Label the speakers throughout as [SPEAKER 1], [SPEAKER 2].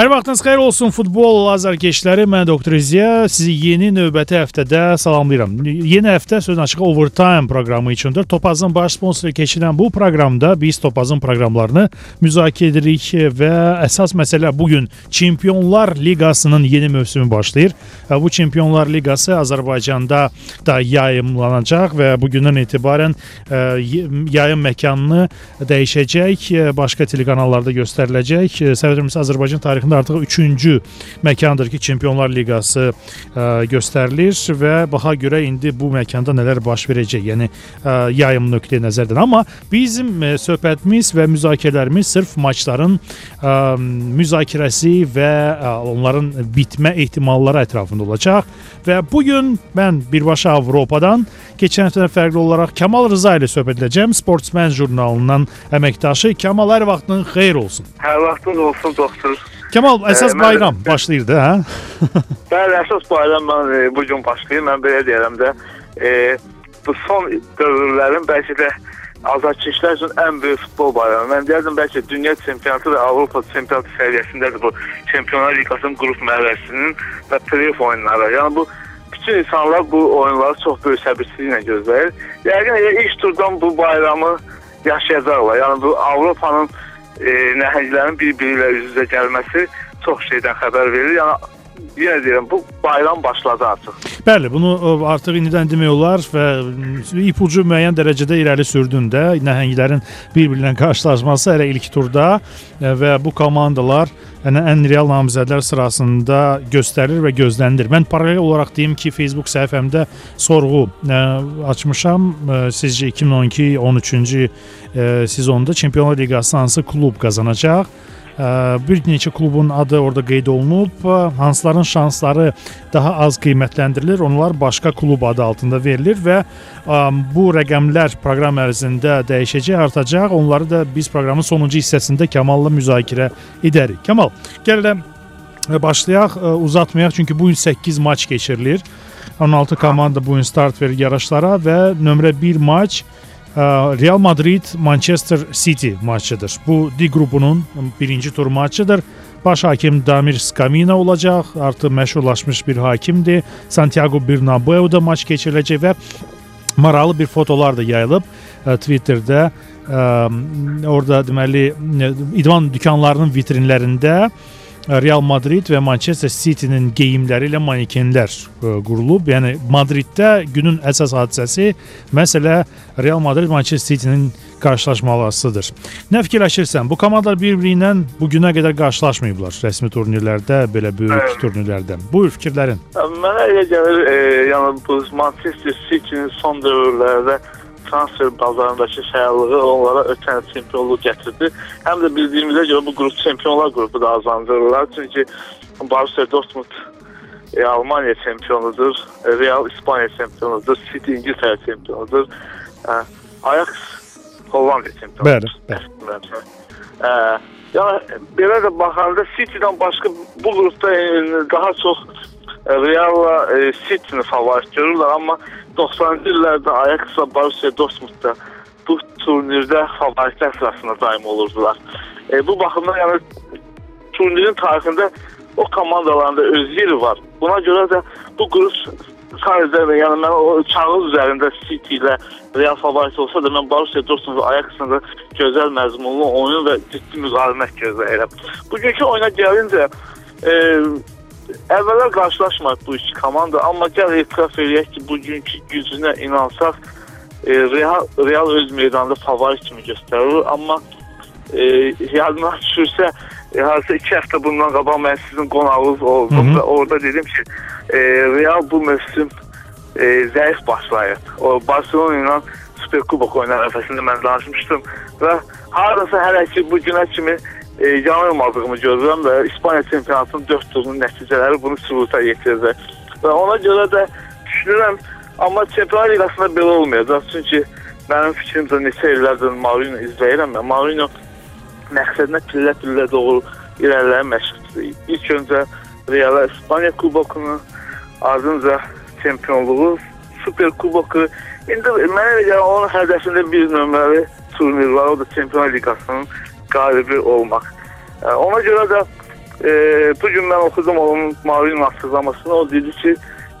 [SPEAKER 1] Hər vaxtınız xeyir olsun futbol azarkeşləri. Mən Doktor Ziya sizi yeni növbəti həftədə salamlayıram. Yeni həftə sözün açığı Overtime proqramı üçündür. Topazın baş sponsoru keçirilən bu proqramda biz Topazın proqramlarını müzakirə edirik və əsas məsələ bu gün Çempionlar Liqasının yeni mövsümü başlayır. Bu Çempionlar Liqası Azərbaycanda da yayımlanacaq və bu gündən etibarən yayım məkanını dəyişəcək, başqa telekanallarda göstəriləcək. Səbəbimiz Azərbaycan tarixində tarixində artıq 3-cü məkandır ki, Çempionlar Liqası ə, göstərilir və baxa görə indi bu məkanda nələr baş verəcək, yəni ə, yayım nöqteyi nəzərdən. Amma bizim ə, söhbətimiz və müzakirələrimiz sırf maçların ə, müzakirəsi və ə, onların bitmə ehtimalları ətrafında olacaq və bu gün mən birbaşa Avropadan keçən həftədən fərqli olaraq Kamal Rıza ilə söhbət edəcəm. Sportsman jurnalından əməkdaşı Kamal hər vaxtın xeyir olsun.
[SPEAKER 2] Hər vaxtınız olsun doktor.
[SPEAKER 1] Kemal əsas ə, bayram mən, başlayırdı, hə?
[SPEAKER 2] Bəli, əsas bayram mən e, bu gün başlayır. Mən belə deyirəm də, e, bu son dövrlərin bəlkə də azarkeşlər üçün ən böyük futbol bayramı. Mən deyərdim bəlkə dünya çempionatı və Avropa çempionatı səviyyəsindədir bu Çempionlar Liqasının qrup mərhələsinin və play-off oyunları. Yəni bu bütün insanlar bu oyunları çox böyük səbirsizliklə gözləyir. Yəqin ilk turdan bu bayramı yaşayacaqlar. Yəni bu Avropanın e, nəhənglərin bir-biri ilə üz-üzə gəlməsi çox şeydən xəbər verir. Yəni yenə deyirəm, bu bayram başladı artıq.
[SPEAKER 1] Bəli, bunu artıq indidən demək olar və ipucu müəyyən dərəcədə irəli sürdün də. Nəhənglərin bir-biri ilə qarşılaşması hələ ilk turda e, və bu komandalar yəni ən real namizədlər sırasında göstərilir və gözlənilir. Mən paralel olaraq deyim ki, Facebook səhifəmdə sorğu ə, e, açmışam. Ə, e, sizcə 2012-13-cü sezonda Çempionlar Liqası hansı klub qazanacaq? Bir neçə klubun adı orada qeyd olunub. Hansların şansları daha az qiymətləndirilir, onlar başqa klub adı altında verilir və bu rəqəmlər proqram ərzində dəyişəcək, artacaq. Onları da biz proqramın sonuncu hissəsində Kamalla müzakirə edərik. Kamal, gəlin başlayaq, uzatmayaq çünki bu gün 8 maç keçirilir. 16 komanda bu gün start verir yarışlara və nömrə 1 maç Real Madrid Manchester City maçıdır. Bu D qrupunun birinci tur maçıdır. Baş hakim Damir Skamina olacaq. Artıq məşhurlaşmış bir hakimdir. Santiago Bernabeu-da maç keçiriləcək və maraqlı bir fotolar da yayılıb Twitterdə. Orada deməli idman dükanlarının vitrinlərində Real Madrid və Manchester City-nin geyimləri ilə manekenlər e, qurulub. Yəni Madriddə günün əsas hadisəsi məsələ Real Madrid Manchester City-nin qarşılaşmasıdır. Nə fikirləşirsən? Bu komandalar bir-biri ilə bu günə qədər qarşılaşmayıblar rəsmi turnirlərdə, belə böyük Ə, turnirlərdə. Buyur fikirlərin.
[SPEAKER 2] Mənə elə gəlir, e, yəni bu Manchester City-nin son dövrlərdə transfer bazarındakı fəallığı onlara ötən çempionluq gətirdi. Həm də bildiyimizə görə bu qrup çempionlar qrupu da azandırırlar. Çünki Borussia Dortmund e, Almaniya çempionudur, Real İspaniya çempionudur, City İngiltərə çempionudur, e, Ajax Hollandiya çempionudur.
[SPEAKER 1] Bəli, bəli.
[SPEAKER 2] E, yəni belə də baxanda City-dən başqa bu qrupda e, daha çox Real-la e, City-ni favorit görürlər, amma 90-cı illərdə Ajax-la Borussia Dortmund-da bu turnirdə favoritlər sırasında daim olurdular. E, bu baxımdan yəni turnirin tarixində o komandaların da öz yeri var. Buna görə də bu qrup sadəcə yəni mən o kağız üzərində City ilə Real favorit olsa da mən Borussia Dortmund və Ajax-la da gözəl məzmunlu oyun və ciddi müqavimət gözləyirəm. Bugünkü oyuna gəlincə e, Əvvəllər qarşılaşmadıq bu iki komanda, amma gəl etiraf eləyək ki, bugünkü gücünə inansaq, e, Real Real öz meydanında favorit kimi göstərir, amma e, yadına düşürsə, e, harasa 2 həftə bundan qabaq mən sizin qonağınız oldum və orada dedim ki, e, Real bu mövsüm e, zəif başlayır. O Barcelona ilə Super Kubok oynayan əvvəsində mən danışmışdım və harasa hələ ki bu günə kimi e, yanılmadığımı görürəm və İspaniya çempionatının 4 turunun nəticələri bunu sübuta yetirəcək. Və ona görə də düşünürəm, amma Çempionlar Liqasında belə olmayacaq. Çünki mənim fikrimcə neçə illərdir Mourinho izləyirəm və Mourinho məqsədinə pillə-pillə doğru irəliləyən məşqçidir. İlk öncə Real İspaniya kubokunu, ardınca çempionluğu Super Kuboku. İndi mənə gəlir onun hədəfində bir nömrəli turnir var. O da Çempionlar Liqasının qalibi olmaq. Ona görə də e, bu gün mən oxudum onun Mourinho açıqlamasını. O dedi ki,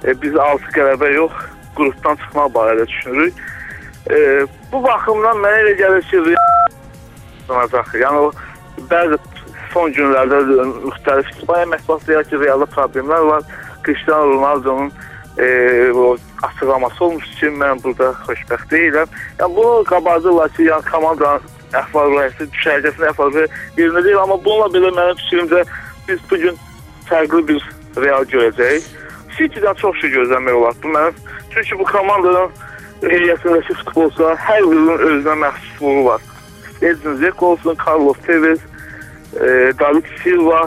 [SPEAKER 2] e, biz 6 qələbə yox, qrupdan çıxmaq barədə düşünürük. E, bu baxımdan mənə elə gəlir ki, Real Yəni o bəzi son günlərdə müxtəlif İspaniya mətbuatı deyir ki, realda problemlər var. Cristiano Ronaldo'nun e, o açıqlaması olmuş ki, mən burada xoşbəxt deyiləm. Yəni bunu qabardırlar ki, yəni komandanın əhval-ruhiyyəsi, düşərgəsinin əhval-ruhiyyəsi yerində deyil, amma bununla belə mənim fikrimcə biz bu gün fərqli bir Real görəcəyik. City-dən çox şey gözləmək olar. Bu mənim çünki bu komandanın heyətindəki futbolçular hər birinin özünə məxsusluğu var. Edin Zeko olsun, Carlos Tevez, e, David Silva.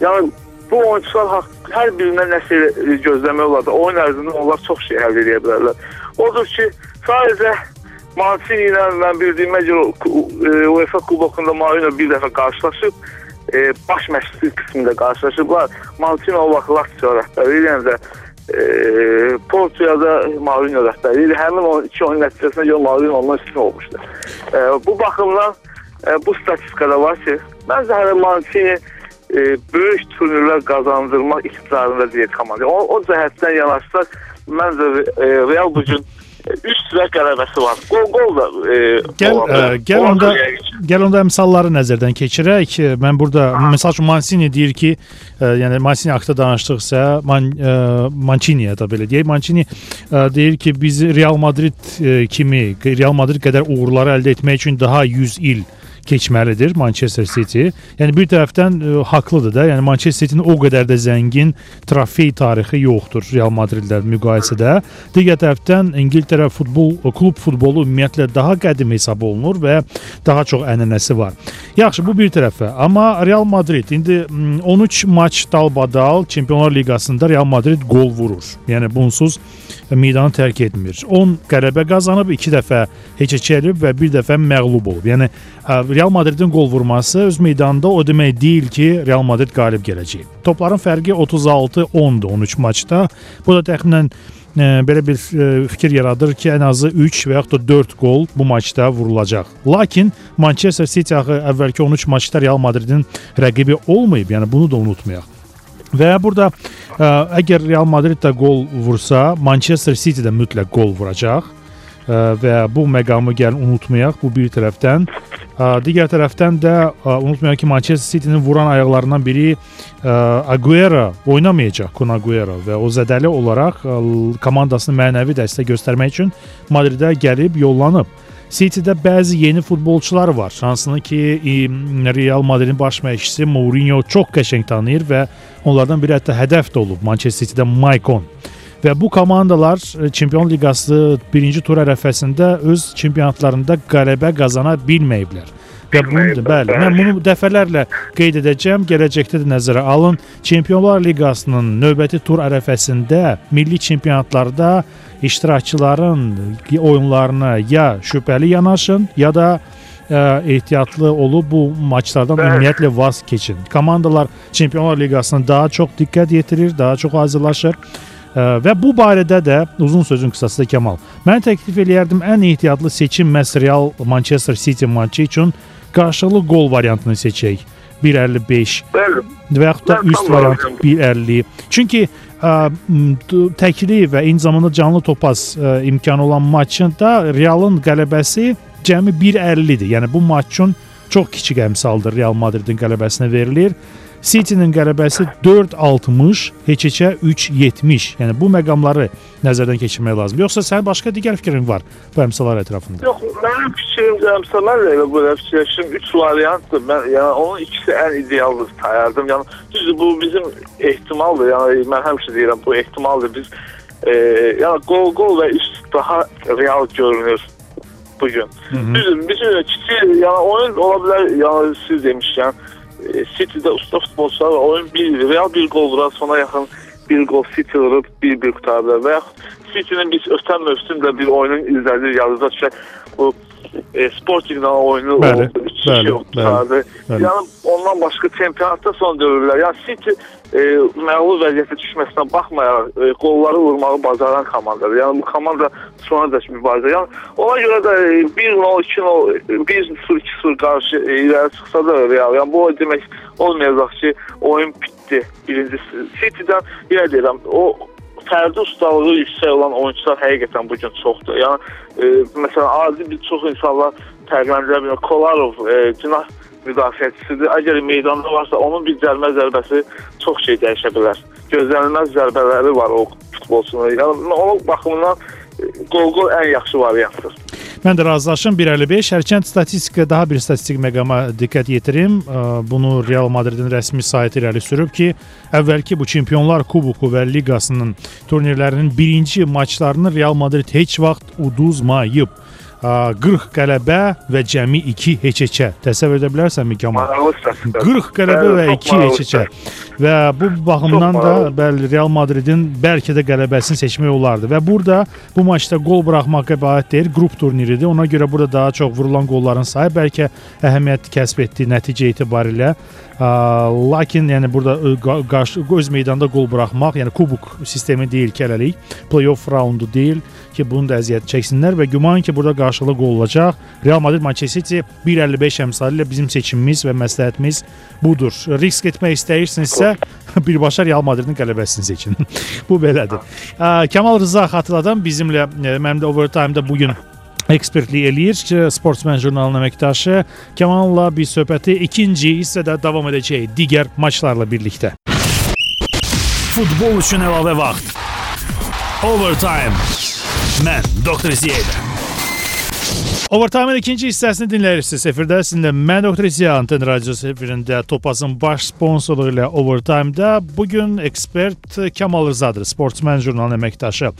[SPEAKER 2] Yəni bu oyunçular hər birindən nəsə gözləmək olar da oyun ərzində onlar çox şey əldə edə bilərlər. Odur ki, sadəcə Mən bildiyimə görə UEFA kubokunda Mourinho bir dəfə qarşılaşıb, e, baş məşqçi qismində qarşılaşıblar. Mancini o vaxt Lazio rəhbəri ilə də e, Portoya Mourinho rəhbəri idi. Həmin o iki oyun nəticəsində görə Mourinho ondan üstün olmuşdu. E, bu baxımdan e, bu statistikada var ki, məncə hələ Mancini e, böyük turnirlər qazandırmaq iqtidarında deyil komanda. O, o cəhətdən yanaşsaq, məncə e, Real bu gün üst və qələbəsi var. Qol qol da e,
[SPEAKER 1] gəl ə, gəl onda gəl onda əmsalları nəzərdən keçirək. Mən burada məsəl üçün Mancini deyir ki, ə, yəni Mancini haqqında danışdıqsa, Man ə, Manciniyə də belə deyək. Mancini ə, deyir ki, biz Real Madrid ə, kimi Real Madrid qədər uğurları əldə etmək üçün daha 100 il keçməlidir Manchester City. Yəni bir tərəfdən ə, e, haqlıdır da. Yəni Manchester City-nin o qədər də zəngin trofey tarixi yoxdur Real Madridlə müqayisədə. Digər tərəfdən İngiltərə futbol klub futbolu ümumiyyətlə daha qədim hesab olunur və daha çox ənənəsi var. Yaxşı, bu bir tərəfə. Amma Real Madrid indi 13 maç dalbadal Çempionlar Liqasında Real Madrid gol vurur. Yəni bunsuz meydanı tərk etmir. 10 qələbə qazanıb, 2 dəfə heç-heçə elib və bir dəfə məğlub olub. Yəni Real Madridin qol vurması öz meydanında o demək deyil ki, Real Madrid qalib gələcək. Topların fərqi 36-10-dur 13 maçda. Bu da təxminən e, belə bir e, fikir yaradır ki, ən azı 3 və yaxud da 4 qol bu maçda vurulacaq. Lakin Manchester City axı əvvəlki 13 maçda Real Madridin rəqibi olmayıb, yəni bunu da unutmayaq. Və burada ə, e, əgər Real Madrid də qol vursa, Manchester City də mütləq qol vuracaq və bu məqamı gəlin unutmayaq bu bir tərəfdən. E, digər tərəfdən də ə, unutmayaq ki, Manchester City-nin vuran ayaqlarından biri ə, Aguero oynamayacaq, Kun Aguero və o zədəli olaraq ə, komandasını mənəvi dəstək göstərmək üçün Madridə gəlib yollanıb. City-də bəzi yeni futbolçular var. Hansını ki Real Madridin baş məşqçisi Mourinho çox qəşəng tanıyır və onlardan biri hətta hədəf də olub Manchester City-də Maicon. Və bu komandalar e, Çempion Liqası birinci tur ərəfəsində öz çempionatlarında qələbə qazana bilməyiblər. Və bunu bəli, mən bunu dəfələrlə qeyd edəcəm. Gələcəkdə də nəzərə alın. Çempionlar Liqasının növbəti tur ərəfəsində milli çempionatlarda iştirakçıların oyunlarına ya şübhəli yanaşın, ya da ə, e, ehtiyatlı olub bu maçlardan Bəli. ümumiyyətlə vaz keçin. Komandalar Çempionlar Liqasına daha çox diqqət yetirir, daha çox hazırlaşır. Ə, e, və bu barədə də uzun sözün qısası Kəmal. Mən təklif eləyərdim ən ehtiyatlı seçim məhz Real Manchester City maçı üçün qarşılıqlı qol variantını seçək. 1.55 Bəli. və yaxud da üst variant 1.50. Çünki təkli və eyni zamanda canlı topaz imkanı olan maçında Realın qələbəsi cəmi 1.50-dir. Yəni bu maç üçün çox kiçik əmsaldır Real Madridin qələbəsinə verilir. City-nin qələbəsi 4.60, heç-heçə 3.70. Yəni bu məqamları nəzərdən keçirmək lazımdır. Yoxsa sənin başqa digər fikrin var bu əmsallar ətrafında?
[SPEAKER 2] Yox, mənim fikrimcə əmsallar elə belə fikirləşdim. 3 variantdır. Mən yəni onun ikisi ən idealdır sayardım. Yəni düzdür bu bizim ehtimaldır. Yəni mən həmişə deyirəm bu ehtimaldır. Biz e, yəni gol gol və üst daha real görünür bu gün. Düzdür, bizim kiçik yəni oyun ola bilər. Yəni siz demişkən e, City-də usta futbolçular var. Oyun bir Real bir gol vurar, sonra yaxın bir gol City vurub, bir-bir qutarır və yaxud City-nin biz ötən mövsümdə bir oyunun izlədik, yadınıza düşər. Bu e, Sporting-la oyunu
[SPEAKER 1] Bəli.
[SPEAKER 2] Oldu. 3 kişi yoxdur. Yəni ondan başqa çempionatda son dövrlər. Yəni City e, məğlub vəziyyətə düşməsinə baxmayaraq e, qolları vurmağı bacaran komandadır. Yəni bu komanda sona dək mübarizə. Yəni ona görə də 1-0, 2-0, 1-0, 2-0 qarşı e, irəli çıxsa da Real. Yəni bu o demək olmayacaq ki, oyun bitdi. Birincisi City-dən yenə deyirəm, o fərdi ustalığı yüksək olan oyunçular həqiqətən bu gün çoxdur. Yəni e, məsələn adi bir çox insanlar fərqləndirə bilmir. Kolarov e, cinah müdafiəçisidir. Əgər meydanda varsa onun bir cəlmə zərbəsi çox şey dəyişə bilər. Gözlənilməz zərbələri var o futbolçunun. Yəni o baxımından qol-qol ən yaxşı variantdır.
[SPEAKER 1] Mən də razılaşım 1.55. Hərçənd statistika daha bir statistik məqama diqqət yetirim. Bunu Real Madridin rəsmi saytı irəli sürüb ki, əvvəlki bu Çempionlar Kuboku və Liqasının turnirlərinin birinci maçlarını Real Madrid heç vaxt uduzmayıb. 40 qələbə və cəmi 2 heç-heçə. Təsəvvür edə bilərsənmi Kamal? 40 qələbə və 2 heç-heçə. Və bu baxımdan da bəli Real Madridin bəlkə də qələbəsini seçmək olardı. Və burada bu maçda qol buraxmaq qəbahət deyil, qrup turniridir. Ona görə burada daha çox vurulan qolların sayı bəlkə əhəmiyyət kəsb etdi nəticə etibarilə. Lakin yəni burada qarşı öz meydanda qol buraxmaq, yəni kubok sistemi deyil ki, hələlik play-off raundu deyil ki, bunun da əziyyət çəksinlər və güman ki, burada qarşılıq olacaq. Real Madrid Manchester City 1.55 əmsalı ilə bizim seçimimiz və məsləhətimiz budur. Risk etmək istəyirsinizsə birbaşa Real Madridin qələbəsini seçin. Bu belədir. Kamal Rıza xatırladan bizimlə mənim də overtime-da bu gün ekspertlik eləyir. Sportsmen jurnalının əməkdaşı Kamalla bir söhbəti ikinci hissədə davam edəcək digər maçlarla birlikdə. Futbol üçün əlavə vaxt. Overtime. Mən Doktor Ziyədə. Overtime-ın ikinci hissəsini dinləyirsiniz. Efirdə sizinlə mən Doktor İziya Anten Radiosu efirində Topazın baş sponsoru ilə Overtime-da bu gün ekspert Kamal Rızadır, Sportsmen jurnalının əməkdaşı.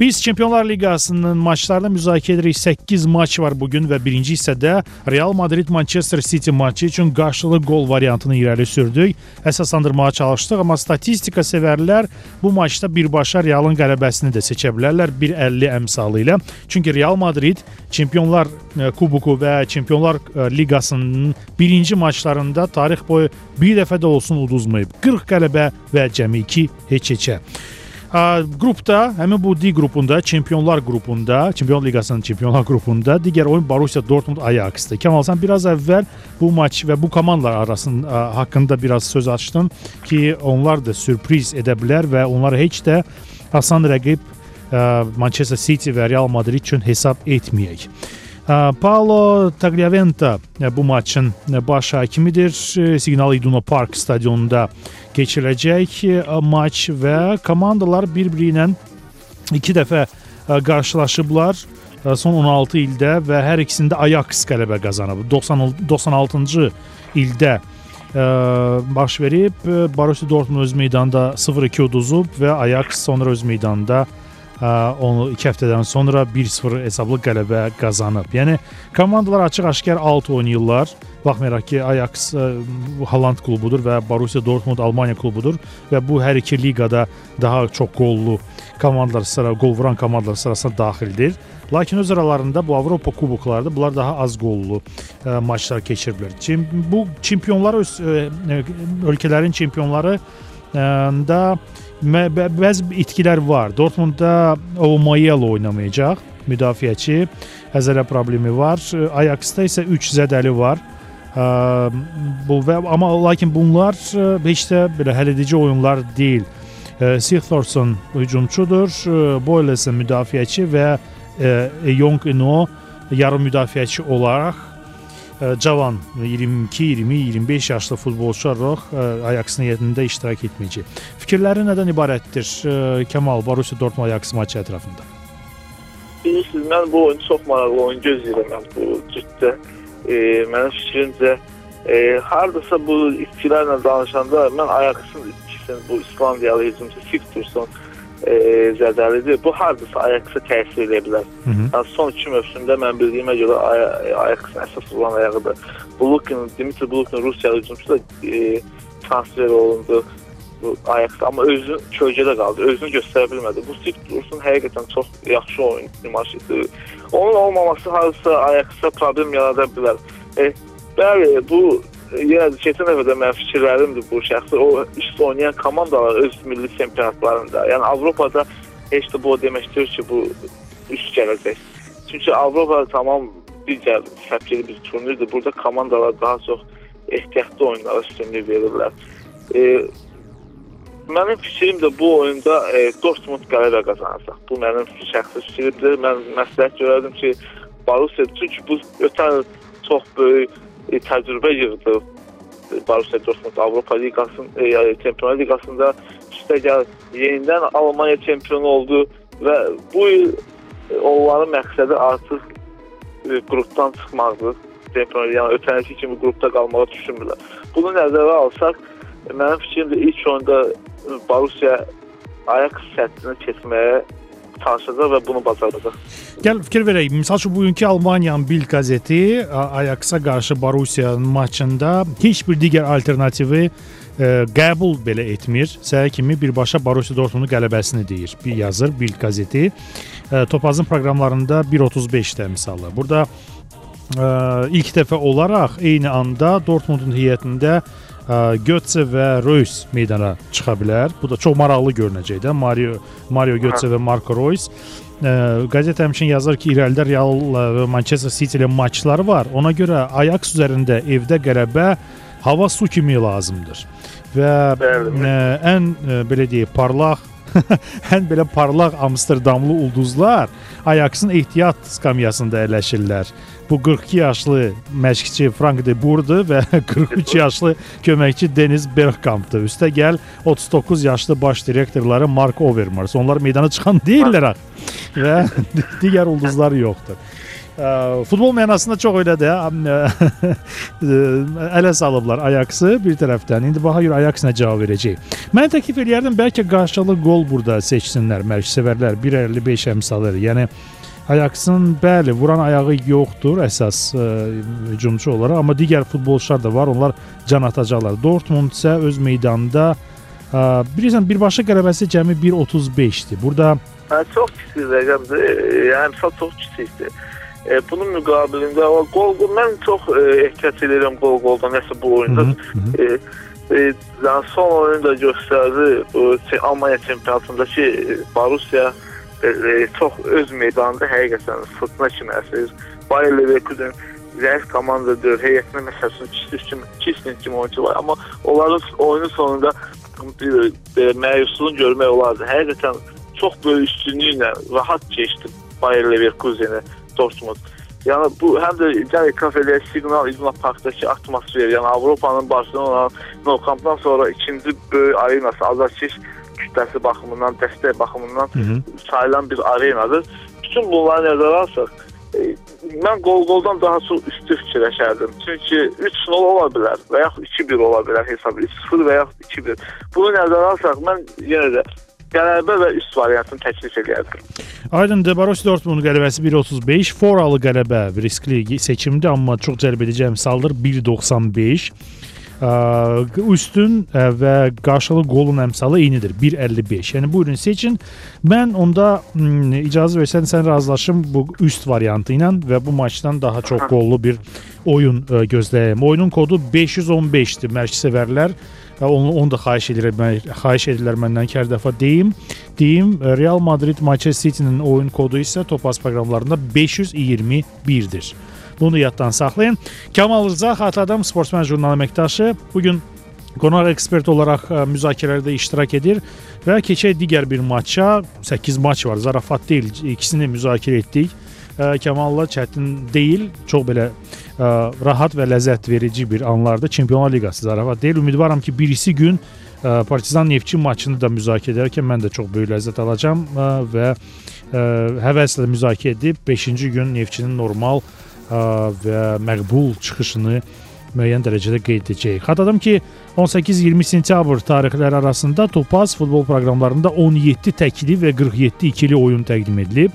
[SPEAKER 1] Biz Çempionlar Liqasının maçlarını müzakirə edirik. 8 maç var bu gün və birinci hissədə Real Madrid Manchester City maçı üçün qarşılı gol variantını irəli sürdük. Əsaslandırmağa çalışdıq, amma statistika sevərlər bu maçda birbaşa Realın qələbəsini də seçə bilərlər 1.50 əmsalı ilə. Çünki Real Madrid Çempionlar E, Kuboku və Çempionlar e, Liqasının birinci maçlarında tarix boyu bir dəfə də olsun uduzmayıb. 40 qələbə və cəmi 2 heç-heçə. Qrupda, həmin bu D qrupunda, Çempionlar qrupunda, Çempionlar Liqasının Çempionlar qrupunda digər oyun Borussia Dortmund Ajax-dır. Kamal sən biraz əvvəl bu maç və bu komandalar arasında haqqında biraz söz açdın ki, onlar da sürpriz edə bilər və onları heç də asan rəqib Manchester City və Real Madrid üçün hesab etməyək. Paulo Tagliaventa bu maçın baş hakimidir. Signal Iduna Park stadionunda keçiriləcək maç və komandalar bir-biri ilə iki dəfə qarşılaşıblar son 16 ildə və hər ikisində Ajax qələbə qazanıb. 90 96-cı ildə ə, baş verib Borussia Dortmund öz meydanda 0-2 uduzub və Ajax sonra öz meydanda onu 2 həftədən sonra 1-0 hesablı qələbə qazanıb. Yəni komandalar açıq-aşkar alt oynayırlar. Baxmayaraq ki, Ajax Holland klubudur və Borussia Dortmund Almaniya klubudur və bu hər iki liqada daha çox qollu komandalar sıra qol vuran komandalar sırasına daxildir. Lakin öz aralarında bu Avropa kuboklarında bunlar daha az qollu ə, maçlar keçiriblər. Çim, bu çempionlar öz ə, ölkələrin çempionları ə, da bəzi itkilər var. Dortmundda Omayelo oynamayacaq, müdafiəçi. Həzərə problemi var. Ajax-da isə 3 zədəli var. Bu və amma lakin bunlar heç də belə həlledici oyunlar deyil. Sigthorsson hücumçudur, Boylesin müdafiəçi və Young Ino yarım müdafiəçi olaraq cavan 22, 20, 25 yaşlı futbolçular olaraq Ajax-ın heyətində iştirak etməyəcək. Fikirləri nədən ibarətdir Kəmal Borussia Dortmund Ajax maçı ətrafında?
[SPEAKER 2] Bilirsiniz, mən bu oyunu çox maraqlı oyun gözləyirəm bu ciddə. E, mənim fikrimcə e, hardasa bu itkilərlə danışanda mən Ajax-ın itkisini bu İslandiyalı hücumçu Sigurdsson e, zədəlidir. Bu hardasa Ajax-a təsir edə bilər. Hı -hı. Yəni son 2 mövsümdə mən bildiyimə görə Ajax-ın əsas olan ayağıdır. Bulukin, Dimitri Bulukin Rusiya hücumçusu da e, transfer olundu Ajax amma özü kölgədə qaldı. Özünü göstərə bilmədi. Bu Sigurdsson həqiqətən çox yaxşı oyun nümayiş etdi. Onun olmaması hardasa Ajax-a problem yarada bilər. E, Bəli, bu yenə də keçən dəfə də mənim fikirlərimdir bu şəxsi. O üst oynayan komandalar öz milli çempionatlarında, yəni Avropada heç də bu demək deyil ki, bu üst gələcək. Çünki Avropa tamam digər səviyyəli bir turnirdir. Burada komandalar daha çox ehtiyatlı oyunlara üstünlük verirlər. E, mənim fikrim də bu oyunda e, Dortmund qələbə qazanacaq. Bu mənim şəxsi fikrimdir. Mən məsləhət görərdim ki, Borussia çünki bu ötən çox böyük təcrübə yığdı. Borussia Dortmund Avropa Liqasının e, Çempionlar Liqasında üstəgəl yenidən Almaniya çempionu oldu və bu il onların məqsədi artıq e, qrupdan çıxmaqdır. Çempionlar, yəni ötənki kimi qrupda qalmağı düşünmürlər. Bunu nəzərə alsaq, mənim fikrimdə ilk oyunda Borussia Ajax səttini keçməyə çalışacaq və bunu bacaracaq.
[SPEAKER 1] Gəl fikir verək. Məsəl üçün bugünkü Almaniyanın Bild qəzeti Ajax-a qarşı Borussiyanın maçında heç bir digər alternativi ə, e, qəbul belə etmir. Səhər kimi birbaşa Borussia Dortmundun qələbəsini deyir. Bir yazır Bild qəzeti. Ə, e, Topazın proqramlarında 1.35-də misallar. Burada ə, e, ilk dəfə olaraq eyni anda Dortmundun heyətində Götze və Reus meydana çıxa bilər. Bu da çox maraqlı görünəcək də. Mario Mario Götze və Marco Reus. Qəzet həmçinin yazır ki, irəlidə Real və Manchester City ilə maçları var. Ona görə Ajax üzərində evdə qələbə hava su kimi lazımdır. Və ə, ən ə, belə deyək, parlaq ən belə parlaq Amsterdamlı ulduzlar Ajaxın ehtiyat skamyasında əyləşirlər. Bu 42 yaşlı məşqçi Frank de Boerdir və 43 yaşlı köməkçi Deniz Bergkampdır. Üstə gəl 39 yaşlı baş direktorları Mark Overmars. Onlar meydana çıxan deyillər və digər ulduzlar yoxdur. Futbol mənasında çox elə də ələ salıblar Ajaxı bir tərəfdən. İndi baxa görə Ajax nə cavab verəcək. Mən təklif eləyərdim bəlkə qarşılı qol burada seçsinlər mərkəzsevərlər 1.55 əmsalı. Yəni Ajaxın bəli, vuran ayağı yoxdur əsas ə, hücumçu olaraq, amma digər futbolçular da var. Onlar can atacaqlar. Dortmund isə öz meydanında ə, bilirsən birbaşa qələbəsi cəmi 1.35-dir. Burada
[SPEAKER 2] hə, çox kiçik rəqəmdir. Yəni çox kiçikdir. E, bunun müqabilində o qol, qol mən çox e, ehtiyat edirəm qol qoldan nəsə bu oyunda. E, e, yəni son oyunda göstərdi bu Almaniya çempionatındakı Borussia e, e, çox öz meydanında həqiqətən fırtına kimi əsir. Bayer Leverkusen zəif komandadır. Heyətində məsələn Kistin kimi, Kistin kimi oyunçu var, amma onların oyunun sonunda bir e, məyusluğunu görmək olardı. Həqiqətən çox böyük üstünlüklə rahat keçdi Bayer Leverkusenə. Dortmund. Yəni bu həm də gəlir kafedə siqnal İdman Parkdakı atmosfer, yəni Avropanın Barselona Nou Campdan sonra ikinci böyük arenası azarkeş kütləsi baxımından, dəstək baxımından Hı -hı. sayılan bir arenadır. Bütün bunları nəzərə alsaq, e, mən qol-qoldan daha çox üstü fikirləşərdim. Çünki 3-0 ola bilər və yaxud 2-1 ola bilər hesab 3-0 və yaxud 2-1. Bunu nəzərə alsaq mən yenə də qələbə və üst variantını təklif edərdim.
[SPEAKER 1] Aydındır. Borussia Dortmund qələbəsi 1.35, Foralı qələbə riskli seçimdir, amma çox cəlb edici əmsaldır 1.95. Üstün və qarşılı qolun əmsalı eynidir 1.55. Yəni buyurun seçin. Mən onda icazə versən sən razılaşım bu üst variantı ilə və bu maçdan daha çox qollu bir oyun gözləyim. Oyunun kodu 515-dir mərkəzsevərlər onu, onu da xahiş edirəm, xahiş edirlər məndən ki, hər dəfə deyim. Deyim, Real Madrid Manchester City-nin oyun kodu isə Topaz proqramlarında 521-dir. Bunu yaddan saxlayın. Kamal Rza xatırladım, Sportsmen jurnalı əməkdaşı. Bu gün qonaq ekspert olaraq ə, müzakirələrdə iştirak edir və keçək digər bir maça. 8 maç var, zarafat deyil. İkisini müzakirə etdik. Ə, Kamalla çətin deyil, çox belə rahat və ləzzət verici bir anlardır. Çempionlar Liqası zarafat deyil. Ümidvaram ki, birisi gün Partizan Neftçi maçını da müzakirə edərkən mən də çox böyük ləzzət alacağam və həvəslə müzakirə edib 5-ci gün Neftçinin normal və məqbul çıxışını müəyyən dərəcədə qeyd edəcəyik. Xatırladım ki, 18-20 sentyabr tarixləri arasında Topaz futbol proqramlarında 17 təkli və 47 ikili oyun təqdim edilib.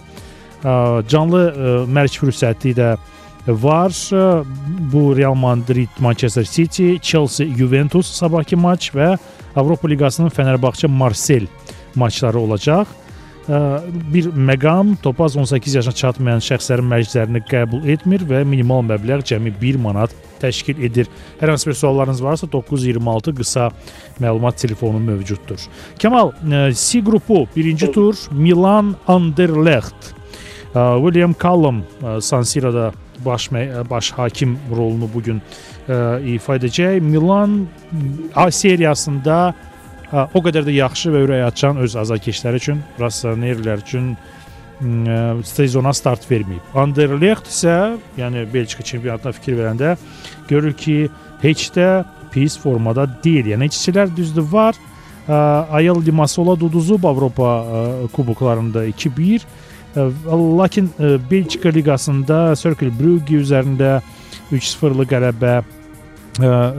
[SPEAKER 1] Canlı mərc fürsəti də var. Bu Real Madrid, Manchester City, Chelsea, Juventus sabahki maç və Avropa Liqasının Fənərbağçə, Marsel maçları olacaq. bir məqam Topaz 18 yaşına çatmayan şəxslərin mərclərini qəbul etmir və minimal məbləğ cəmi 1 manat təşkil edir. Hər hansı bir suallarınız varsa 926 qısa məlumat telefonu mövcuddur. Kamal, C qrupu birinci tur Milan Anderlecht. William Callum San Siro'da baş baş hakim rolunu bu gün ifa edəcək. Milan A seriyasında o qədər də yaxşı və ürək açan öz azarkeşləri üçün, Rossoneri üçün sezona start verməyib. Anderlecht isə, yəni Belçika çempionatına fikir verəndə görür ki, heç də pis formada deyil. Yəni işçilər düzdür var. Ayel Limassola uduzub Avropa kuboklarında 2-1. Lakin Belçika liqasında Cercle Brugge üzərində 3-0-lı qələbə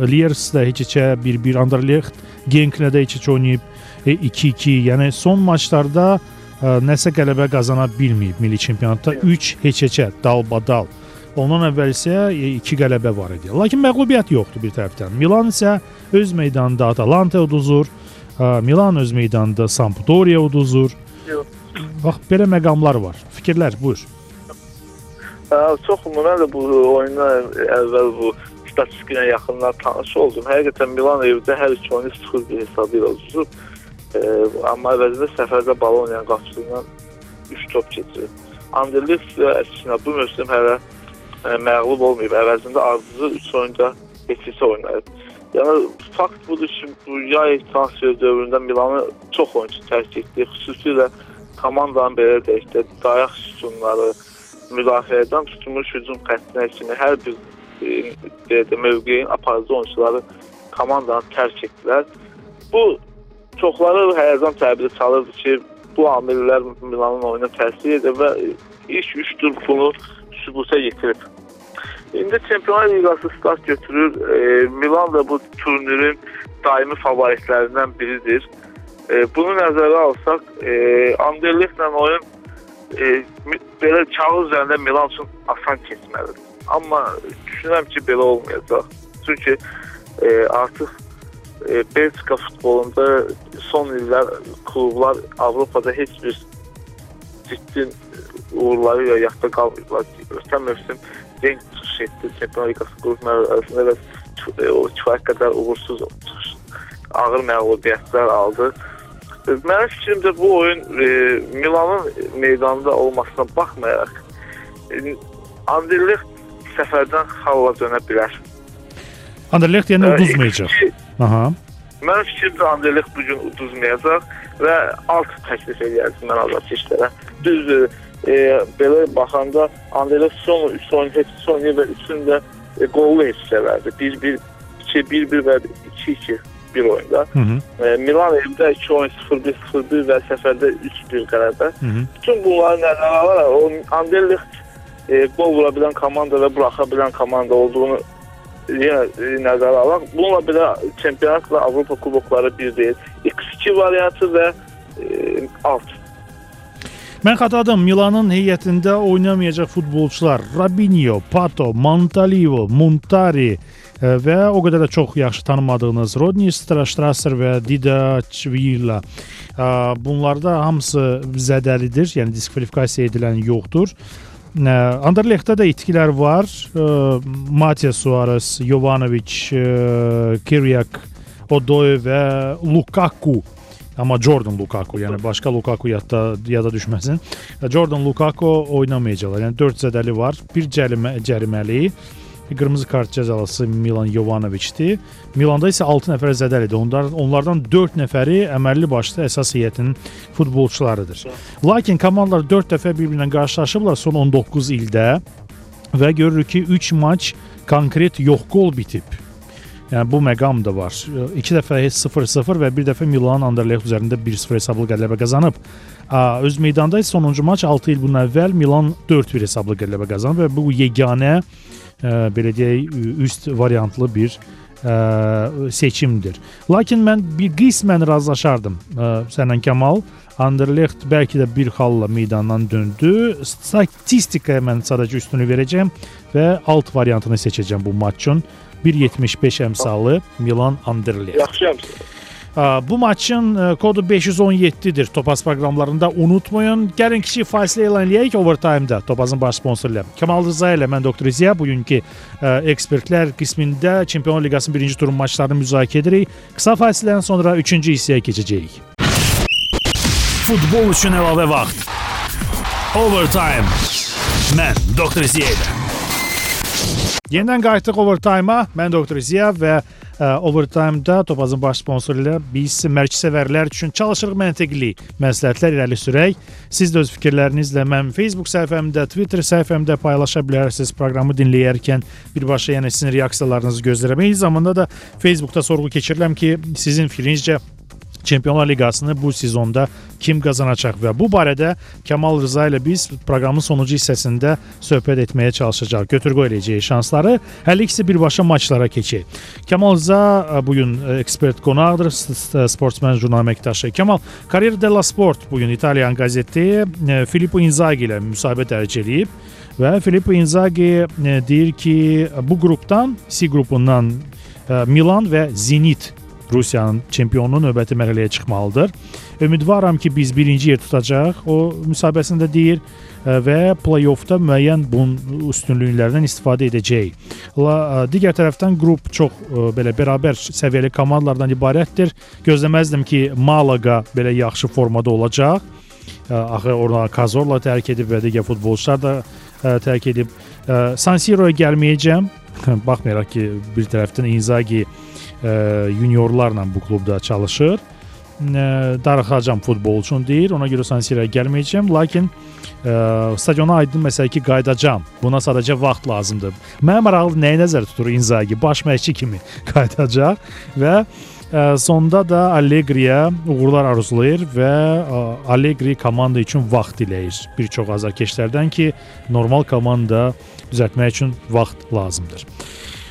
[SPEAKER 1] Liersdə heç-heçə 1-1 Anderlecht Genklə də iç-iç oynayıb 2-2. Yəni son maçlarda ə, nəsə qələbə qazana bilməyib milli çempionatda 3 heç-heçə dalbadal. Ondan əvvəl isə 2 qələbə var idi. Lakin məğlubiyyət yoxdur bir tərəfdən. Milan isə öz meydanında Atalanta uduzur. Milan öz meydanında Sampdoria uduzur.
[SPEAKER 2] Yox.
[SPEAKER 1] Bax belə məqamlar var. Fikirlər, buyur.
[SPEAKER 2] Hə, çox mən də bu oyundan əvvəl bu statistika ilə yaxından tanış oldum. Həqiqətən Milan evdə hər iki oyunu 0-1 hesabı ilə uduzub. E, amma əvəzində səfərdə bala oynayan qapısı ilə 3 top keçirib. Anderlecht əksinə bu mövsüm hələ e, məğlub olmayıb. Əvəzində ardıcıl 3 oyunda keçirsə oynayıb. Yəni fakt budur ki, bu yay transfer dövründə Milanı çox oyunçu tərk etdi. Xüsusilə komandanın belə deyək də dayaq sütunları, müdafiədən tutulmuş hücum xəttinə kimi hər bir e, mövqeyin aparıcı oyunçuları komandanı tərk etdilər. Bu çoxları həyəcan təbiri çalırdı ki, bu amillər Milanın oyuna təsir edir və ilk 3 tur bunu sübuta yetirib. İndi Çempionlar Liqası start götürür. E, Milan da bu turnirin daimi favoritlərindən biridir. E, bunu nəzərə alsaq, e, Anderlechtlə oyun e, belə kağız üzərində Milan üçün asan keçməlidir. Amma düşünürəm ki, belə olmayacaq. Çünki e, artıq e, Belçika futbolunda son illər klublar Avropada heç bir ciddi uğurları ilə yaxda qalmayıblar. Ötən mövsüm Genk çıxış etdi Çempionlar Liqası qrupları arasında və e, o kifayət qədər uğursuz ağır məğlubiyyətlər aldı. E, mənim fikrimcə bu oyun e, Milanın meydanında olmasına baxmayaraq e, Anderlecht səfərdən xalla dönə bilər.
[SPEAKER 1] Anderlecht yəni uduzmayacaq. Aha.
[SPEAKER 2] Mənim fikrimcə Anderlecht bu gün uduzmayacaq və alt təklif edəcək mən azarkeşlərə. Düzdür, e, belə baxanda Anderlecht son 3 oyun heç oynayıb və üçündə e, qollu hessə verdi. 1-1, 2-1-1 və 2-2 bir oyunda. Hı -hı. E, Milan evdə 2 oyun 0-1, 0-1 və səfərdə 3-1 qələbə. Bütün bunları nəzərə alaraq o Anderlecht e, gol vura bilən komanda və buraxa bilən komanda olduğunu yenə e, nəzərə alaq. Bununla belə çempionat və Avropa kubokları bir deyil. X2 variantı və e, alt.
[SPEAKER 1] Mən xatırladım Milanın heyətində oynamayacaq futbolçular Rabinho, Pato, Montalivo, Montari və o qədər də çox yaxşı tanımadığınız Rodney Strasser və Dida Chvila. Bunlarda hamısı zədəlidir, yəni diskvalifikasiya edilən yoxdur. Anderlechtdə də itkilər var. Matias Suarez, Jovanovic, Kiriak, Odoy və Lukaku Amma Jordan Lukaku, yəni başqa Lukaku yadda yada düşməsin. Jordan Lukaku oynamayacaqlar. Yəni 4 zədəli var, bir cərimə cəriməli, bir qırmızı kart cəzalısı Milan Jovanovic-dir. Milanda isə 6 nəfər zədəlidir. Onlar onlardan 4 nəfəri əməlli başlı əsas heyətin futbolçularıdır. Lakin komandalar 4 dəfə bir-birinə qarşılaşıblar son 19 ildə və görürük ki, 3 maç konkret yox gol bitib. Yəni bu məqam da var. 2 dəfə 0-0 və bir dəfə Milan Anderlecht üzərində 1-0 hesablı qələbə qazanıb. Öz meydanda isə sonuncu maç 6 il bundan əvvəl Milan 4-1 hesablı qələbə qazanıb və bu yeganə belə deyək üst variantlı bir ə, seçimdir. Lakin mən bir qismən razılaşardım ə, sənlə Kamal. Anderlecht bəlkə də bir xalla meydandan döndü. Statistikaya mən sadəcə üstünlük verəcəm və alt variantını seçəcəm bu maç üçün. 1.75 əmsalı Milan Anderlecht.
[SPEAKER 2] Yaxşı əmsalı.
[SPEAKER 1] Bu maçın e, kodu 517-dir Topaz proqramlarında unutmayın. Gəlin kiçik fasilə elan eləyək overtime-da Topazın baş sponsoru ilə. Kamal Rıza ilə mən Doktor Ziya bugünkü ə, ekspertlər qismində Çempionlar Liqasının birinci turun maçlarını müzakirə edirik. Qısa fasilədən sonra 3-cü hissəyə keçəcəyik. Futbol üçün əlavə vaxt. Overtime. Mən Doktor Ziya ilə. Yenidən qayıtdıq Overtime-a. Mən Doktor Ziya və Overtime-da Topazın baş sponsoru ilə biz mərkəz sevərlər üçün çalışırıq məntiqli məsləhətlər irəli sürək. Siz də öz fikirlərinizlə mənim Facebook səhifəmdə, Twitter səhifəmdə paylaşa bilərsiniz. Proqramı dinləyərkən birbaşa yəni sizin reaksiyalarınızı gözləyirəm. Eyni zamanda da Facebookda sorğu keçirirəm ki, sizin fikrinizcə Çempionlar Liqasını bu sezonda kim qazanacaq və bu barədə Kamal Rıza ilə biz proqramın sonuncu hissəsində söhbət etməyə çalışacağıq. Götür-qoy eləyəcəyik şansları. Hələ ikisi birbaşa maçlara keçək. Kamal Rıza bu gün ekspert qonaqdır, sportsmen jurnal əməkdaşı. Kamal, Corriere dello Sport bu gün İtalyan qəzeti Filippo Inzaghi ilə müsahibə dərc edib və Filippo Inzaghi deyir ki, bu qrupdan, C qrupundan Milan və Zenit Rusiyanın çempionu növbəti mərhələyə çıxmalıdır. Ümidvaram ki, biz birinci yer tutacaq. O müsahibəsində deyir və play-offda müəyyən bunun üstünlüklərindən istifadə edəcəyik. La digər tərəfdən qrup çox belə bərabər səviyyəli komandalardan ibarətdir. Gözləməzdim ki, Malaga belə yaxşı formada olacaq. Axı orada Kazorla tərk edib və digər futbolçular da tərk edib. San Siro'ya gəlməyəcəm. Baxmayaraq ki, bir tərəfdən Inzaghi juniorlarla bu klubda çalışır. Darıxacam futbol üçün deyir. Ona görə San Sirə gəlməyəcəm, lakin ə, stadiona aydın məsələ ki, qayıdacam. Buna sadəcə vaxt lazımdır. Mənim maraqlı nəyi nəzərdə tutur Inzaghi? Baş məşqçi kimi qayıdacaq və ə, sonda da Allegri-yə uğurlar arzulayır və ə, Allegri komanda üçün vaxt diləyir. Bir çox azarkeşlərdən ki, normal komanda düzəltmək üçün vaxt lazımdır.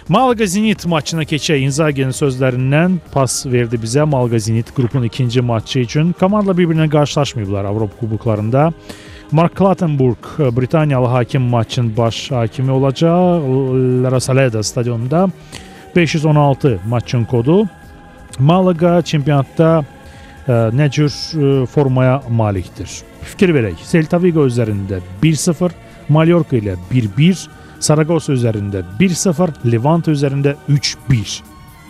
[SPEAKER 1] Malaga Zenit maçına keçək. Inzaghi'nin sözlərindən pas verdi bizə. Malaga Zenit qrupun ikinci matçı üçün komandla bir-birinə qarşılaşmayıblar Avropa kuboklarında. Mark Clattenburg Britaniyalı hakim maçın baş hakimi olacaq. La Rosaleda stadionunda 516 maçın kodu. Malaga çempionatda ə, nə cür ə, formaya malikdir? Fikir verək. Celta Vigo üzərində 1-0, Mallorca ilə 1-1 Saragossa üzərində 1-0, Levante üzərində 3-1.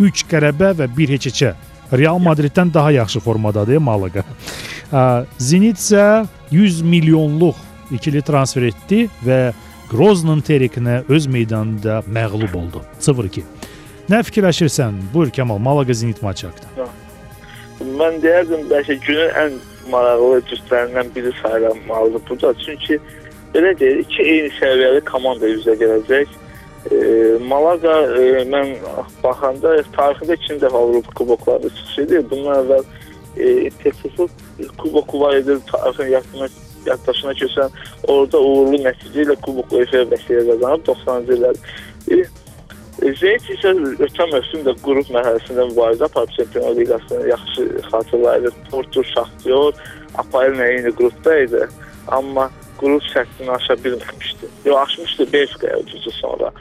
[SPEAKER 1] 3 qələbə və 1 heçəçə. Real Madriddən daha yaxşı formadadır Malaga. Zenit isə 100 milyonluq ikili transfer etdi və Groznan Terikinə öz meydanında məğlub oldu. 0-2. Nə fikirləşirsən? Buyur Kamal, Malaga Zenit maçı haqqında.
[SPEAKER 2] Mən deyərdim bəlkə günün ən maraqlı cüslərindən biri sayılmalıdır burada. Çünki belə deyək, iki eyni səviyyəli komanda üzə gələcək. E, Malaga e, mən baxanda tarixində ikinci dəfə Avropa kuboklarında çıxış edir. Bundan əvvəl e, Texas kuboku var idi, tarixin yaxına yaddaşına keçən orada uğurlu nəticə ilə kubok UEFA vəsilə qazanıb 90-cı illərdə. E, Zenit isə ötən mövsümdə qrup mərhələsində mübarizə aparıb Çempionlar Liqasını yaxşı xatırlayır. Porto, Şaxtyor, Apoel eyni qrupda idi. Amma qrup şərtini aşa bilməmişdi. Yox, aşmışdı Belçikaya ucuzdu sonra.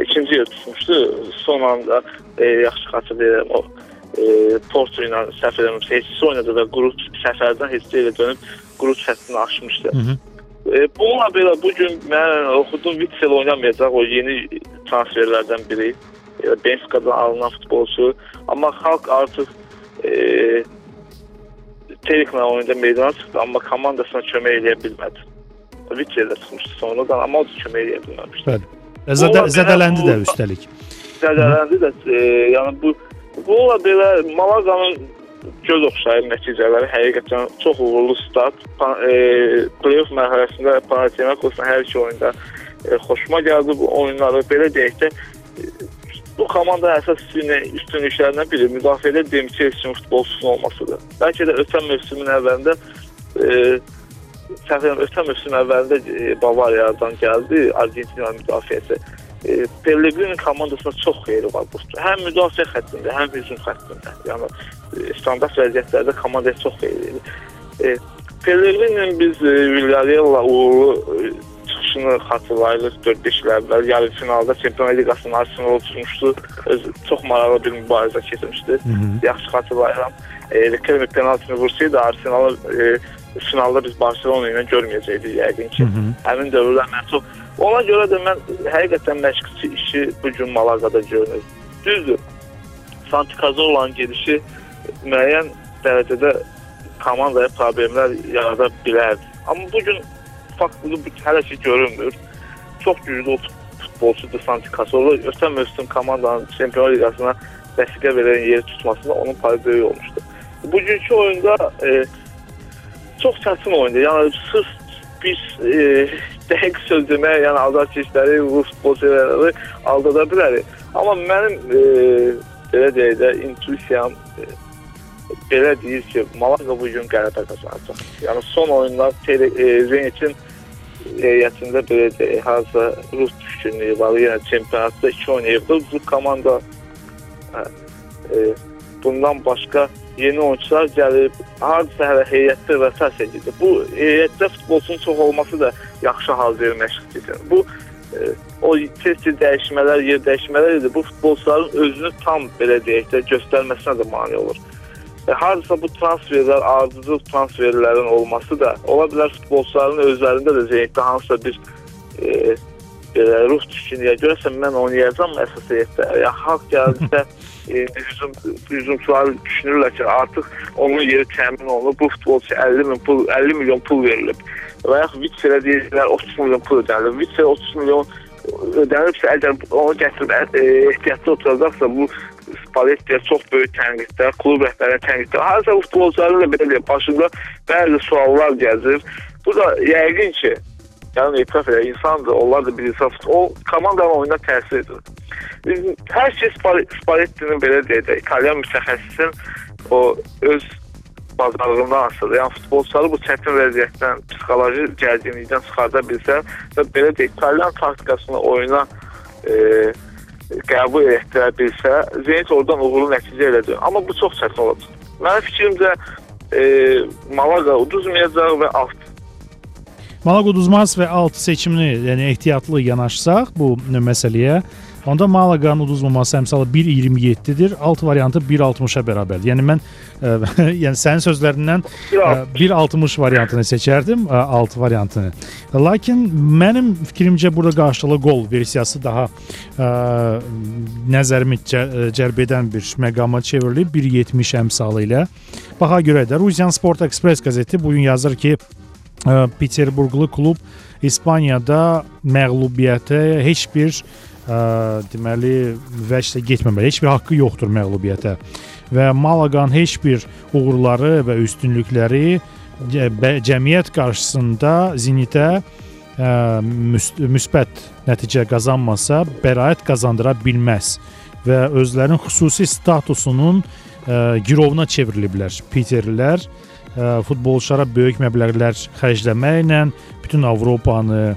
[SPEAKER 2] İkinci yer tutmuşdu. Son anda e, yaxşı xatırlayıram o e, Porto ilə səhv eləmirəmsə heç oynadı və qrup səfərdən heç ilə dönüb qrup şərtini aşmışdı. Hı -hı. E, bununla belə bu gün mən oxudum Witsel oynamayacaq o yeni transferlərdən biri. E, Benfica'dan alınan futbolçu. Amma xalq artıq e, Teriklə oyunda meydana çıxdı, amma komandasına kömək edə bilmədi. Vitye'də çıxmışdı sonradan, amma o da kömək edə bilməmişdi.
[SPEAKER 1] Bəli. Zədə, zədələndi də üstəlik.
[SPEAKER 2] Zədələndi də, e, yəni bu bununla belə Malaga'nın göz oxşayır nəticələri həqiqətən çox uğurlu start. E, Playoff mərhələsində Panathinaikosla hər iki oyunda e, xoşuma gəldi bu oyunları. Belə deyək də e, bu komanda əsas üstünlüklərindən biri müdafiədə Demichelis'in futbolçusunun olmasıdır. Bəlkə də ötən mövsümün əvvəlində e, səhv ötən mövsüm əvvəlində e, Bavariyadan gəldi Argentina müdafiəsi. E, Pellegrini komandasında çox xeyri var bu. Həm müdafiə xəttində, həm hücum xəttində. Yəni e, standart vəziyyətlərdə komandaya çox xeyri. E, Pellegrini biz e, Villarreal-la uğurlu e, çıxışını xatırlayırıq 4-5 il əvvəl yarı finalda Çempionlar Liqasının Arsenal tutmuşdu. Öz çox maraqlı bir mübarizə -hı. Yaxşı xatırlayıram. E, Riquelme penaltını vursaydı Arsenal'ı e, finalda biz Barcelona ilə görməyəcəkdik yəqin ki. Hı -hı. Həmin dövrlər mən çox ona görə də mən həqiqətən məşqçi işi bu gün Malagada görünür. Düzdür. Santi Cazorla'nın gedişi müəyyən dərəcədə komandaya problemlər yarada bilərdi. Amma bu gün faktlı hələ ki görünmür. Çox güclü futbolçudur Santi Cazorla. Ötən mövsüm komandanın Çempionlar Liqasına vəsiqə verən yeri tutmasında onun payı böyük olmuşdu. Bugünkü oyunda e, çox çətin oyundur. Yəni sırf biz e, dəqiq söz demək, yəni azarkeşləri, rus futbolçuları aldada bilərik. Amma mənim e, belə deyək də intuisiyam e, belə deyir ki, Malaga bu gün qələbə qazanacaq. Yəni son oyunlar e, Zenitin heyətində belə deyək, hazır rus düşkünlüyü var. Yəni çempionatda 2 oynayıbdı. Bu komanda e, e, bundan başqa yeni oyunçular gəlib, hardasa hələ heyətdə rotasiya gedir. Bu heyətdə futbolçunun çox olması da yaxşı hal məşqçiyə. Bu e, o tez-tez dəyişmələr, yer dəyişmələr idi. Bu futbolçuların özünü tam belə deyək də göstərməsinə də mane olur. E, hardasa bu transferlər, ardıcıl transferlərin olması da ola bilər futbolçuların özlərində də zəifdə hansısa bir e, belə ruh düşkünlüyə görəsən mən oynayacağam əsas heyətdə. Ya xalq gəldisə e, hücum hücumçular düşünürlər ki, artıq onun yeri təmin olunub. Bu futbolçu 50 min pul 50 milyon pul verilib. Və ya Vitsə deyirlər 30 milyon pul ödənilir. Vitsə 30 milyon ödənilibsə, əgər onu gətirib e, ehtiyatlı oturacaqsa bu Spallettiyə çox böyük tənqidlər, klub rəhbərinin tənqidləri. Harasa futbolçuların da belə deyək, başında bəzi suallar gəzir. Bu da yəqin ki, yəni etiraf edir, insandır, onlar da bir insan. O komandanın oyuna təsir edir. Hər şey Spallettinin belə deyək də, İtalyan mütəxəssisin o öz bazarlığından asılıdır. Yəni futbolçuları bu çətin vəziyyətdən, psixoloji gərginlikdən çıxarda bilsə və belə deyək, İtalyan taktikasını oyuna e, qəbul etdirə bilsə, Zenit oradan uğurlu nəticə əldə Amma bu çox çətin olacaq. Mənim fikrimcə e, Malaga uduzmayacaq və alt
[SPEAKER 1] Malaga uduzmaz və alt seçimini, yəni ehtiyatlı yanaşsaq bu məsələyə, Onda Malaqanın uduzmaması əmsalı 1.27-dir. Alt variantı 1.60-a bərabərdir. Yəni mən ə, e, yəni sənin sözlərindən 1.60 e, variantını seçərdim, ə, e, alt variantını. Lakin mənim fikrimcə burada qarşılıqlı qol versiyası daha ə, nəzərimi cəlb edən bir məqama çevrilib 1.70 əmsalı ilə. Baha görə də Rusian Sport Express qəzeti bu gün yazır ki, Peterburqlu klub İspaniyada məğlubiyyətə heç bir ə, deməli vəcdə getməməli. Heç bir haqqı yoxdur məğlubiyyətə. Və Malaqanın heç bir uğurları və üstünlükləri cəmiyyət qarşısında Zenitə ə, müsbət nəticə qazanmasa, bəraət qazandıra bilməz və özlərinin xüsusi statusunun ə, girovuna çevriliblər. Piterlilər ə, futbolçulara böyük məbləğlər xərcləməklə bütün Avropanı,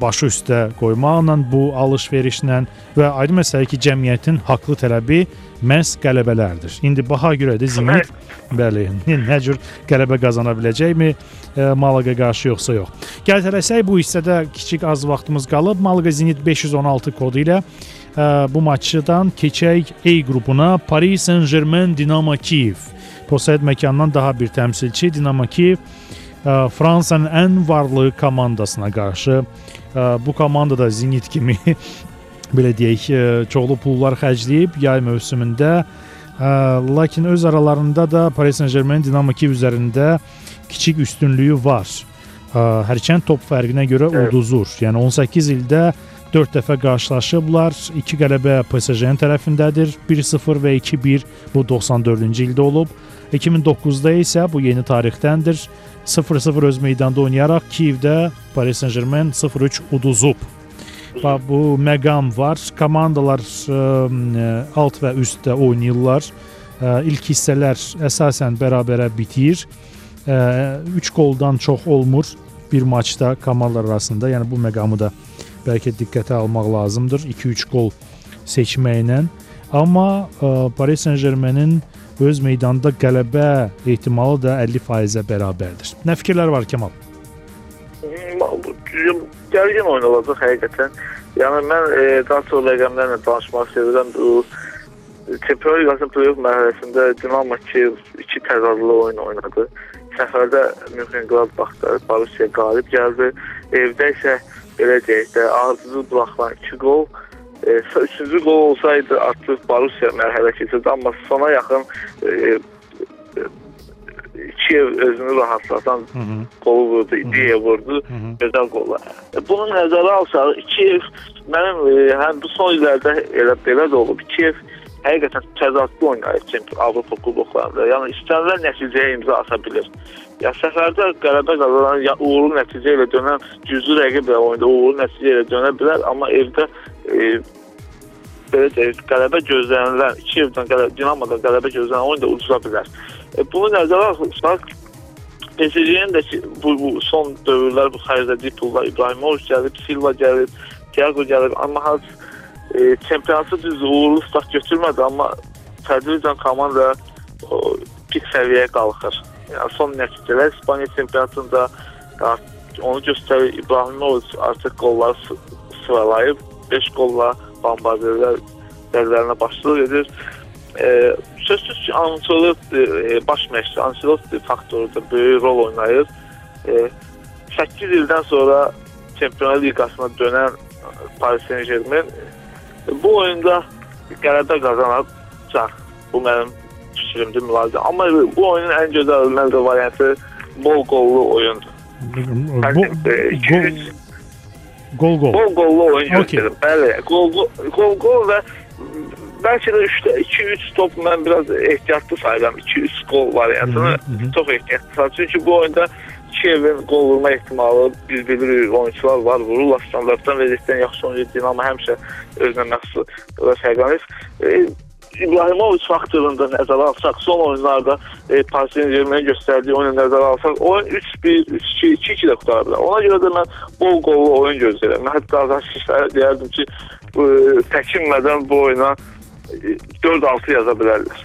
[SPEAKER 1] başı üstə qoymaqla, bu alış-verişlə və aydın məsələdir ki, cəmiyyətin haqlı tələbi məhz qələbələrdir. İndi baha görədir Zenit bəli, nə cür qələbə qazana biləcəkmi Malaga qarşı yoxsa yox. Gəl tələsək bu hissədə kiçik az vaxtımız qalıb. Malaga Zenit 516 kodu ilə bu maçdan keçək A qrupuna Paris Saint-Germain Dinamo Kiyev. Posaid məkandan daha bir təmsilçi Dinamo Kiyev Fransanın ən varlı komandasına qarşı bu komanda da Zenit kimi belə deyək, çoxlu pullar xərcləyib yay mövsümündə. Lakin öz aralarında da Paris Saint-Germain Dinamo Kiyev üzərində kiçik üstünlüyü var. Hərçənd top fərqinə görə uduzur. Yəni 18 ildə 4 dəfə qarşılaşıblar. 2 qələbə PSG-nin tərəfindədir. 1-0 və 2-1 bu 94-cü ildə olub. 2009-da isə bu yeni tarixdəndir. 0-0 öz meydanda oynayaraq Kiyevdə Paris Saint-Germain 0-3 uduzub. Və bu məqam var. Komandalar ə, alt və üstdə oynayırlar. Ə, ilk hissələr əsasən bərabərə bitir. 3 e, qoldan çox olmur bir maçda komandalar arasında. Yəni bu məqamı da bəlkə diqqətə almaq lazımdır. 2-3 qol seçməklə. Amma ə, Paris Saint-Germainin öz meydanında qələbə ehtimalı da 50%-ə bərabərdir. Nə fikirlər var Kemal?
[SPEAKER 2] gərgin oyun olacaq həqiqətən. Yəni mən e, daha sonra rəqəmlərlə danışmaq istəyirəm. Bu Çempionlar Liqasının play-off mərhələsində Dinamo Kiyev 2 təzadlı oyun oynadı. Səfərdə Mönchengladbach-da Borussia qalib gəldi. Evdə isə belə deyək də ardıcıl buraxılan 2 gol e, üçüncü gol olsaydı artıq Borussia mərhələ keçirdi, amma sona yaxın e, e, Kiyev özünü rahatlatan Hı -hı. qol vurdu, ideya vurdu, gözəl qollar. E, bunu nəzərə alsaq, Kiyev mənim e, həm bu son illərdə elə belə də olub. Kiyev həqiqətən təzadlı oynayır çempion Avropa kuboklarında. Yəni istənilən nəticəyə imza ata bilir. Ya səfərdə qələbə qazanan, ya uğurlu nəticə ilə dönən güclü rəqib ilə oyunda uğurlu nəticə ilə dönə bilər, amma evdə e, belə deyək, qələbə gözlənilən, 2 evdən qələbə, Dinamodan qələbə gözlənilən oyun da uduza bilər. E, bunu nəzərə alsaq, PSG-nin də ki, bu, bu son dövrlər bu xərclədiyi pullar İbrahimovic gəlib, Silva gəlib, Thiago gəlib, amma hal e, çempionatı düz uğurlu start götürmədi, amma tədricən komanda o, pik səviyyəyə qalxır. Yəni son nəticələr İspaniya çempionatında onu göstərir. İbrahimovic artıq qolları sıralayıb 5 qolla bombarderlər dərdlərinə başçılıq edir. E, sözsüz ki, Ancelotti e, baş məşqçi Ancelotti faktoru da böyük rol oynayır. E, 8 ildən sonra Çempionlar Liqasına dönən Paris Saint-Germain bu oyunda qələbə qazanacaq. Bu mənim fikrimdir, mülahizə. Amma bu oyunun ən gözəl məncə variantı bol qollu oyundur.
[SPEAKER 1] Bu, gol, Gol gol.
[SPEAKER 2] Gol gollu oyun göstərir. Okay. Bəli, gol gol gol və bəlkə də 3-də 2-3 top mən biraz ehtiyatlı sayıram. 2-3 gol variantını çox ehtiyatlı sayıram. Çünki bu oyunda Kiyevin qol vurma ehtimalı biz bilirik oyunçular var, vururlar standartdan vəziyyətdən yaxşı oynayır. Dinamo həmişə özünə məxsus fərqlənir. E, İbrahimovic faktorunda nəzərə alsaq, son oyunlarda e, Paris Saint-Germain göstərdiyi oyunu nəzərə alsaq, oyun 3-1, 3-2, 2-2 də qutara bilər. Ona görə də mən bol qollu oyun gözləyirəm. Mən hətta azarşişlərə deyərdim ki, bu, təkinmədən bu oyuna 4-6 yaza bilərlər.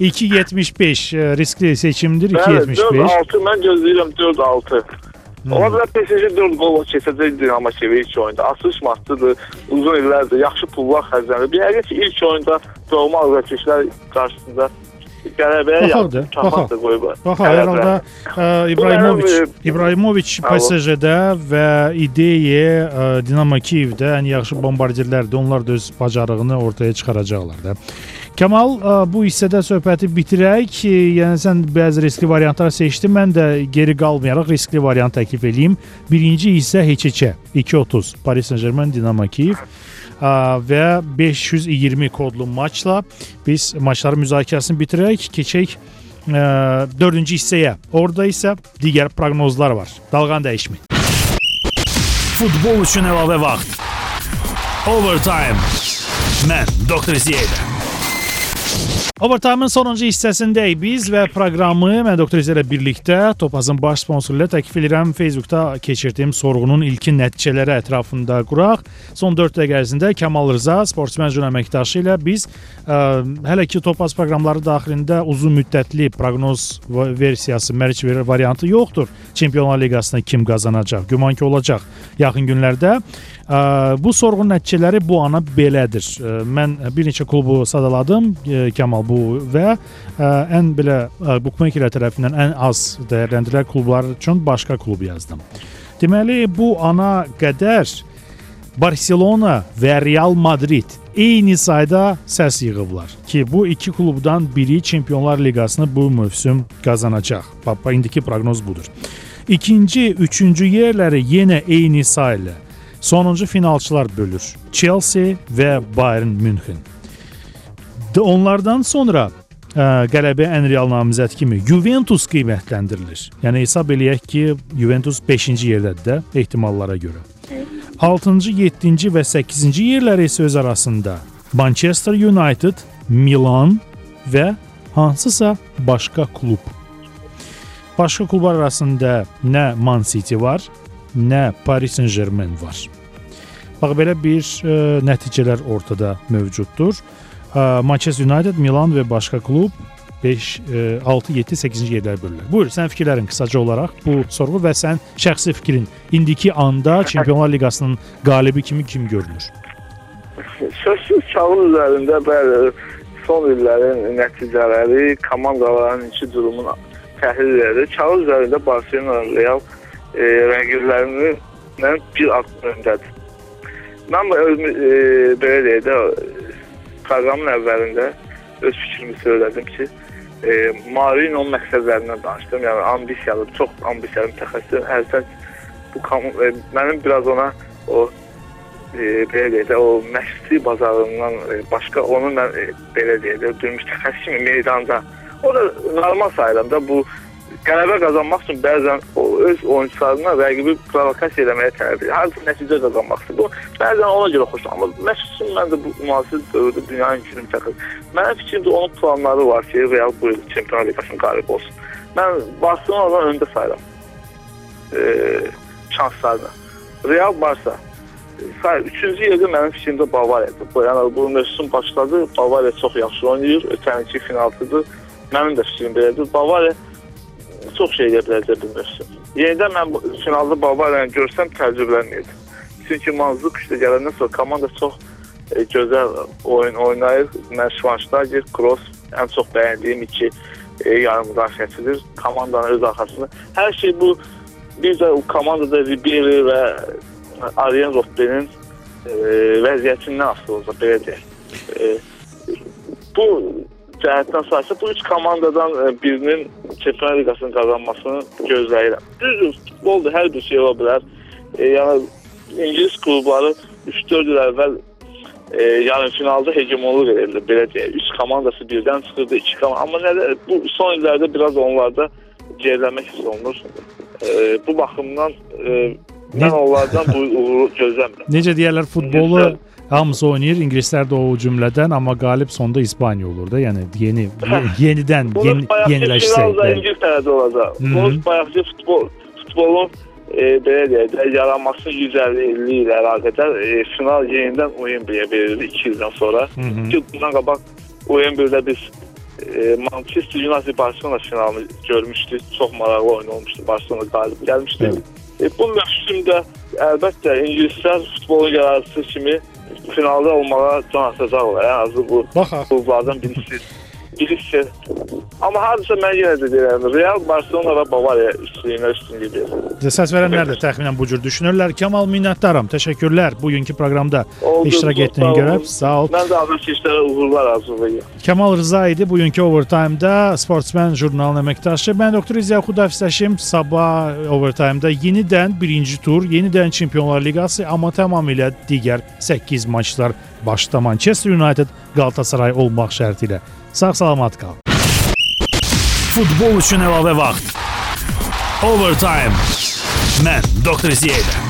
[SPEAKER 1] 2.75 riskli seçimdir.
[SPEAKER 2] 2.75. 4-6 mən gözləyirəm 4-6. Hmm. Ola bilər PSG 4 qol keçəcək Dinamo Kiyev ilk oyunda. Açılış maçıdır. Uzun illərdir yaxşı pullar xərclənir. Bir həqiqət ki, ilk oyunda doğma azarkeşlər qarşısında qələbəyə
[SPEAKER 1] yaxın çapaq qoyublar. Bax, hər halda İbrahimovic İbrahimovic PSG-də və İdeye Dinamo Kiyevdə ən yaxşı bombardirlərdir. Onlar da öz bacarığını ortaya çıxaracaqlar da. Kamal, bu hissədə söhbəti bitirək. Yəni sən bəzi riskli variantlar seçdin. Mən də geri qalmayaraq riskli variant təklif eləyim. Birinci hissə heç-heçə 2.30 Paris Saint-Germain Dinamo Kiyev və 520 kodlu maçla biz maçların müzakirəsini bitirək. Keçək ə, dördüncü hissəyə. Orada isə digər proqnozlar var. Dalğan dəyişmə. Futbol üçün əlavə vaxt. Overtime. Mən Doktor Ziyədə. Overtime-ın sonuncu hissəsindəyik biz və proqramı mən doktor İzə ilə birlikdə Topazın baş sponsoru ilə təklif edirəm Facebookda keçirdiyim sorğunun ilkin nəticələri ətrafında quraq. Son 4 dəqiqə ərzində Kamal Rza, sportsmen jurnal əməkdaşı ilə biz ə, hələ ki Topaz proqramları daxilində uzun müddətli proqnoz versiyası, mərc variantı yoxdur. Çempionlar Liqasında kim qazanacaq? Güman ki olacaq yaxın günlərdə. Bu sorğunun nəticələri bu ana belədir. Mən bir neçə klubu sadaladım. Ə, Kamal bu və e, ən belə e, bookmakerlər tərəfindən ən az dəyərləndirilən klublar üçün başqa klub yazdım. Deməli bu ana qədər Barselona və Real Madrid eyni sayda səs yığıblar ki, bu iki klubdan biri Çempionlar Liqasını bu mövsüm qazanacaq. Bax, indiki proqnoz budur. İkinci, üçüncü yerləri yenə eyni sayla. Sonuncu finalçılar bölür. Chelsea və Bayern München. Onlardan sonra ə, e, qələbə ən real namizəd kimi Juventus qiymətləndirilir. Yəni hesab eləyək ki, Juventus 5-ci yerdədir də ehtimallara görə. 6-cı, 7-ci və 8-ci yerləri isə öz arasında Manchester United, Milan və hansısa başqa klub. Başqa klublar arasında nə Man City var, nə Paris Saint-Germain var. Bax belə bir ə, e, nəticələr ortada mövcuddur. Manchester United, Milan və başqa klub 5 6 7 8-ci yerlər bölürlər. Buyur, sən fikirlərin qısaca olaraq bu sorğu və sən şəxsi fikrin indiki anda Çempionlar Liqasının qalibi kimi kim görünür?
[SPEAKER 2] Sözsüz kağız üzərində bəli son illərin nəticələri, komandaların iki durumun təhlil edir. Kağız üzərində Barcelona Real e, rəqiblərindən bir addım öndədir. Mən öz e, belə deyək də proqramın əvvəlində öz fikrimi söylədim ki, e, Marino məqsədlərindən danışdım. Yəni ambisiyalı, çox ambisiyalı mütəxəssis. Hərdən bu e, mənim biraz ona o e, belə deyək də o məşqçi bazarından e, başqa onu mən e, belə deyək də döymüş təxəssis kimi meydanda o da normal sayıram da bu qələbə qazanmaq üçün bəzən o öz oyunçularına rəqibi provokasiya eləməyə tələb edir. Hər nəticə qazanmaq üçün. Bu bəzən ona görə xoşlanmır. Məşqçinin mən də bu müasir dövrdə dünyanın gücünü təxəssüs. Mənim fikrimcə onun planları var ki, Real bu il Çempionlar Liqasının qalibi olsun. Mən Barcelonadan öndə sayıram. E, şanslarını. Real Barça Say, üçüncü yerdə mənim fikrimdə Bavariyadır. Yəni bu mövsüm başladı, Bavariya çox yaxşı oynayır, ötən iki finaltıdır. Mənim də fikrim belədir. Bavariya çox şey edə biləcək bu mövsüm. Yenidən mən finalda Bavariyanı görsəm təəccüblənməyəcəm. Çünki Manzuk işte gələndən sonra komanda çox e, gözəl oyun oynayır. Mən Schweinsteiger, Kroos ən çox bəyəndiyim iki e, yarım müdafiəçidir. Komandanın öz arxasında. Hər şey bu bir də komandada Ribery və Arjen Robben'in e, vəziyyətindən asılı olacaq, belə deyək. E, bu cəhətdən saysa bu üç komandadan e, birinin Çempionlar Liqasını qazanmasını gözləyirəm. Düzdür, futboldur, hər bir şey ola bilər. E, yəni İngilis klubları 3-4 il əvvəl e, yarı finalda hegemonluq edirdi, belə deyək. Üç komandası birdən çıxırdı, iki komanda. Amma nədə bu son illərdə biraz onlarda geriləmək hiss olunur. E, bu baxımdan e, Mən onlardan bu uğuru gözləmirəm.
[SPEAKER 1] Necə deyirlər, futbolu hamısı oynayır, ingilislər də o cümlədən, amma qalib sonda İspaniya olur da. Yəni yeni yenidən yeni, yeniləşsək.
[SPEAKER 2] Bunu İngiltərədə olacaq. Bunu bayaqçı futbol futbolun e, belə deyək də yaranması 150 illik ilə əlaqədar e, final yenidən oyun bir verildi 2 ildən sonra. Hı -hı. Ki bundan qabaq oyun birdə biz e, Manchester United Barcelona finalını görmüşdük. Çox maraqlı oyun olmuşdu. Barcelona qalib gəlmişdi. Evet. E, bu mövsümdə əlbəttə ingilislər futbolun yaradıcısı kimi finalda olmağa can atacaqlar. Ən azı bu klublardan birisi. Birisi. Amma hardasa mən yenə də deyirəm, Real, Barcelona və Bavariya üstünlüyünə üstünlük verir.
[SPEAKER 1] Səs verənlər də təxminən bu cür düşünürlər. Kamal minnətdaram. Təşəkkürlər bugünkü proqramda Oldu, iştirak etdiyinə görə. Sağ ol.
[SPEAKER 2] Mən də azarkeşlərə uğurlar arzulayıram.
[SPEAKER 1] Kamal Rıza idi bugünkü Overtime-da Sportsman jurnalının əməkdaşı. Mən doktor İzya Xudafisəşim. Sabah Overtime-da yenidən birinci tur, yenidən Çempionlar Liqası, amma tamamilə digər 8 maçlar başda Manchester United, Galatasaray olmaq şərti ilə. Sağ-salamat qal. Futbol üçün əlavə vaxt. Overtime. Mən Doktor Ziyədə.